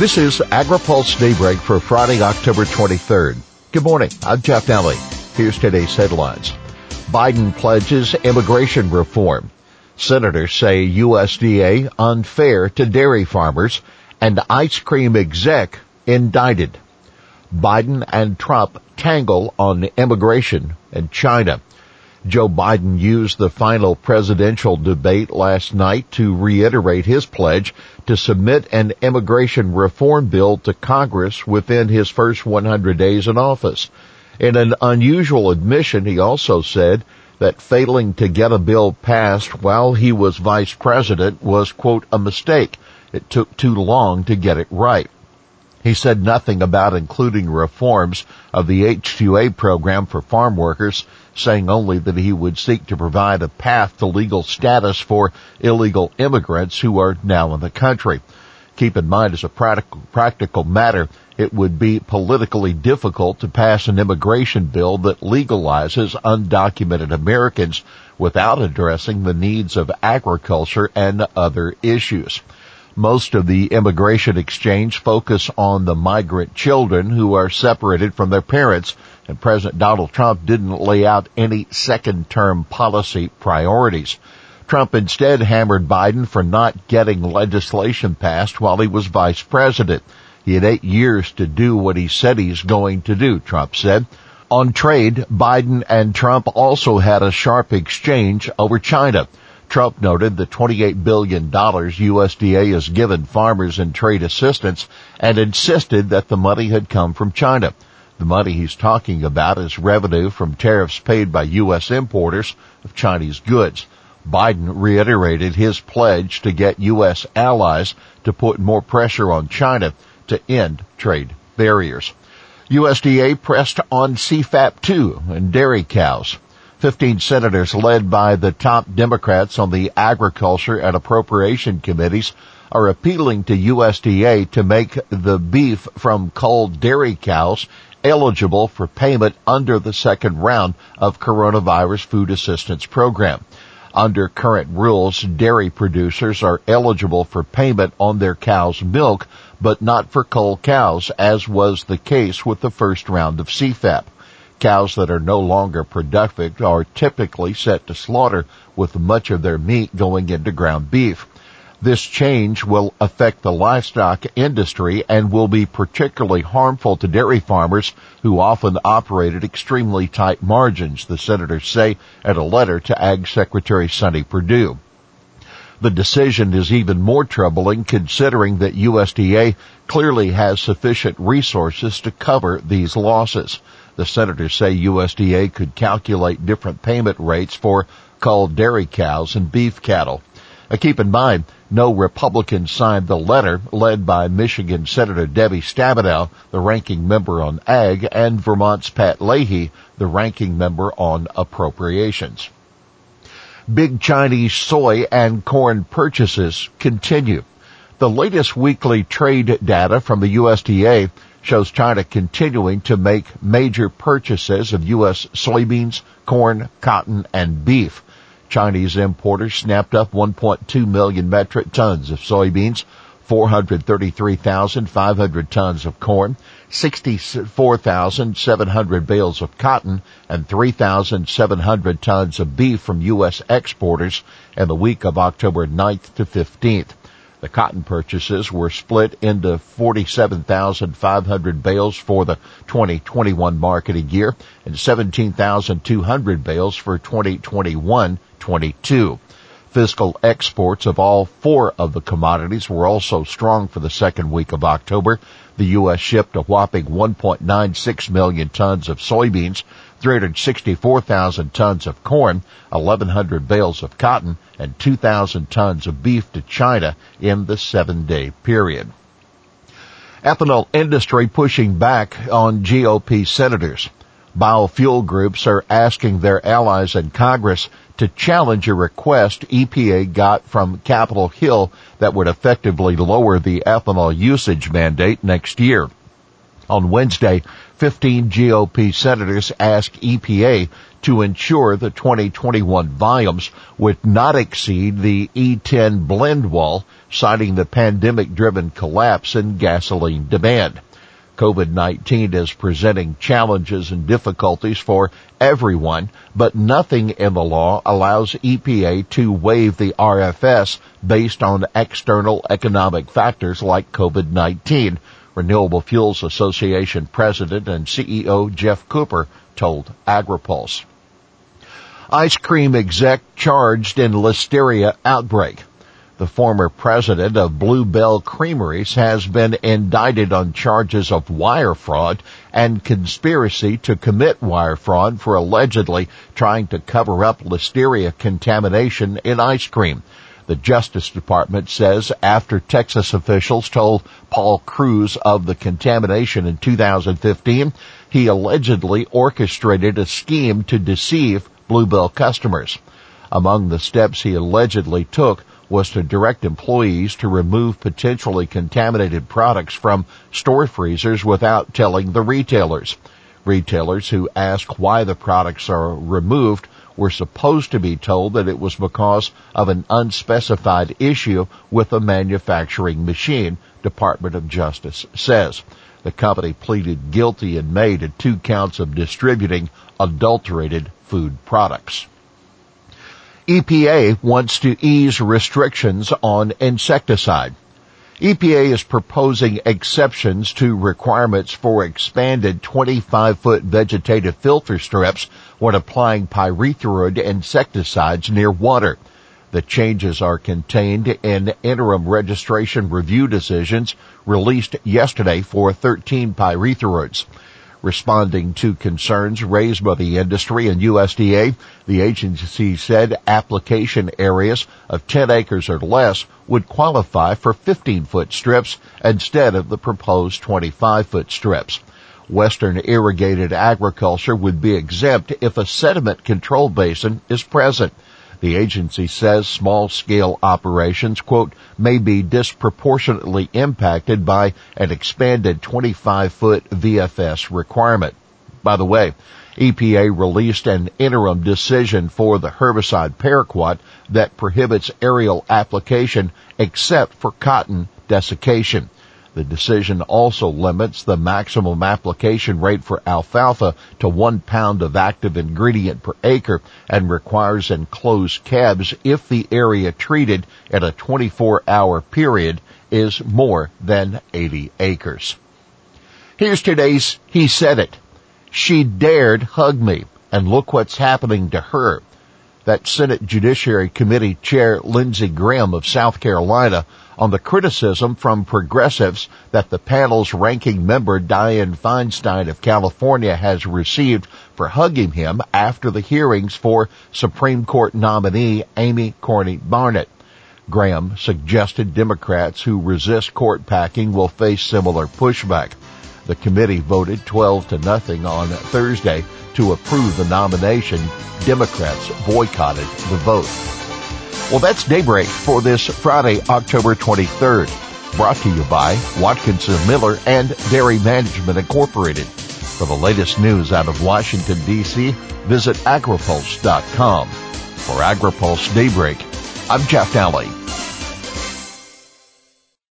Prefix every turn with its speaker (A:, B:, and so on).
A: This is AgriPulse Daybreak for Friday, October 23rd. Good morning. I'm Jeff Nalley. Here's today's headlines. Biden pledges immigration reform. Senators say USDA unfair to dairy farmers and ice cream exec indicted. Biden and Trump tangle on immigration and China. Joe Biden used the final presidential debate last night to reiterate his pledge to submit an immigration reform bill to Congress within his first 100 days in office. In an unusual admission, he also said that failing to get a bill passed while he was vice president was, quote, a mistake. It took too long to get it right. He said nothing about including reforms of the H-2A program for farm workers, saying only that he would seek to provide a path to legal status for illegal immigrants who are now in the country. Keep in mind as a practical, matter, it would be politically difficult to pass an immigration bill that legalizes undocumented Americans without addressing the needs of agriculture and other issues. Most of the immigration exchange focus on the migrant children who are separated from their parents, and President Donald Trump didn't lay out any second term policy priorities. Trump instead hammered Biden for not getting legislation passed while he was vice president. He had eight years to do what he said he's going to do, Trump said. On trade, Biden and Trump also had a sharp exchange over China. Trump noted the $28 billion USDA has given farmers in trade assistance and insisted that the money had come from China. The money he's talking about is revenue from tariffs paid by U.S. importers of Chinese goods. Biden reiterated his pledge to get U.S. allies to put more pressure on China to end trade barriers. USDA pressed on CFAP 2 and dairy cows. 15 senators led by the top Democrats on the Agriculture and Appropriation Committees are appealing to USDA to make the beef from culled dairy cows eligible for payment under the second round of coronavirus food assistance program. Under current rules, dairy producers are eligible for payment on their cow's milk, but not for culled cows, as was the case with the first round of CFAP. Cows that are no longer productive are typically set to slaughter with much of their meat going into ground beef. This change will affect the livestock industry and will be particularly harmful to dairy farmers who often operate at extremely tight margins, the senators say in a letter to Ag Secretary Sonny Perdue. The decision is even more troubling considering that USDA clearly has sufficient resources to cover these losses. The senators say USDA could calculate different payment rates for culled dairy cows and beef cattle. Now keep in mind, no Republicans signed the letter led by Michigan Senator Debbie Stabenow, the ranking member on Ag, and Vermont's Pat Leahy, the ranking member on Appropriations. Big Chinese soy and corn purchases continue. The latest weekly trade data from the USDA shows China continuing to make major purchases of U.S. soybeans, corn, cotton, and beef. Chinese importers snapped up 1.2 million metric tons of soybeans, 433,500 tons of corn, 64,700 bales of cotton, and 3,700 tons of beef from U.S. exporters in the week of October 9th to 15th. The cotton purchases were split into 47,500 bales for the 2021 marketing year and 17,200 bales for 2021-22. Fiscal exports of all four of the commodities were also strong for the second week of October. The U.S. shipped a whopping 1.96 million tons of soybeans, 364,000 tons of corn, 1,100 bales of cotton, and 2,000 tons of beef to China in the seven day period. Ethanol industry pushing back on GOP senators. Biofuel groups are asking their allies in Congress to challenge a request EPA got from Capitol Hill that would effectively lower the ethanol usage mandate next year. On Wednesday, 15 GOP senators asked EPA to ensure the 2021 volumes would not exceed the E10 blend wall citing the pandemic driven collapse in gasoline demand. COVID-19 is presenting challenges and difficulties for everyone, but nothing in the law allows EPA to waive the RFS based on external economic factors like COVID-19, Renewable Fuels Association President and CEO Geoff Cooper told AgriPulse. Ice cream exec charged in listeria outbreak. The former president of Blue Bell Creameries has been indicted on charges of wire fraud and conspiracy to commit wire fraud for allegedly trying to cover up listeria contamination in ice cream. The Justice Department says after Texas officials told Paul Kruse of the contamination in 2015, he allegedly orchestrated a scheme to deceive Blue Bell customers. Among the steps he allegedly took was to direct employees to remove potentially contaminated products from store freezers without telling the retailers. Retailers who ask why the products are removed were supposed to be told that it was because of an unspecified issue with a manufacturing machine, Department of Justice says. The company pleaded guilty in May to two counts of distributing adulterated food products. EPA wants to ease restrictions on insecticide. EPA is proposing exceptions to requirements for expanded 25 foot vegetative filter strips when applying pyrethroid insecticides near water. The changes are contained in interim registration review decisions released yesterday for 13 pyrethroids. Responding to concerns raised by the industry and USDA, the agency said application areas of 10 acres or less would qualify for 15 foot strips instead of the proposed 25 foot strips. Western irrigated agriculture would be exempt if a sediment control basin is present. The agency says small scale operations, quote, may be disproportionately impacted by an expanded 25 foot VFS requirement. By the way, EPA released an interim decision for the herbicide paraquat that prohibits aerial application except for cotton desiccation. The decision also limits the maximum application rate for alfalfa to one pound of active ingredient per acre and requires enclosed cabs if the area treated in a 24 hour period is more than 80 acres. Here's today's He Said It. She dared hug me and look what's happening to her. That Senate Judiciary Committee Chair Lindsey Graham of South Carolina on the criticism from progressives that the panel's ranking member Dianne Feinstein of California has received for hugging him after the hearings for Supreme Court nominee Amy Coney Barrett. Graham suggested Democrats who resist court packing will face similar pushback. The committee voted 12 to nothing on Thursday to approve the nomination. Democrats boycotted the vote. Well, that's Daybreak for this Friday, October 23rd. Brought to you by Watkinson Miller and Dairy Management Incorporated. For the latest news out of Washington, D.C., visit agripulse.com. For AgriPulse Daybreak, I'm Jeff Nalley.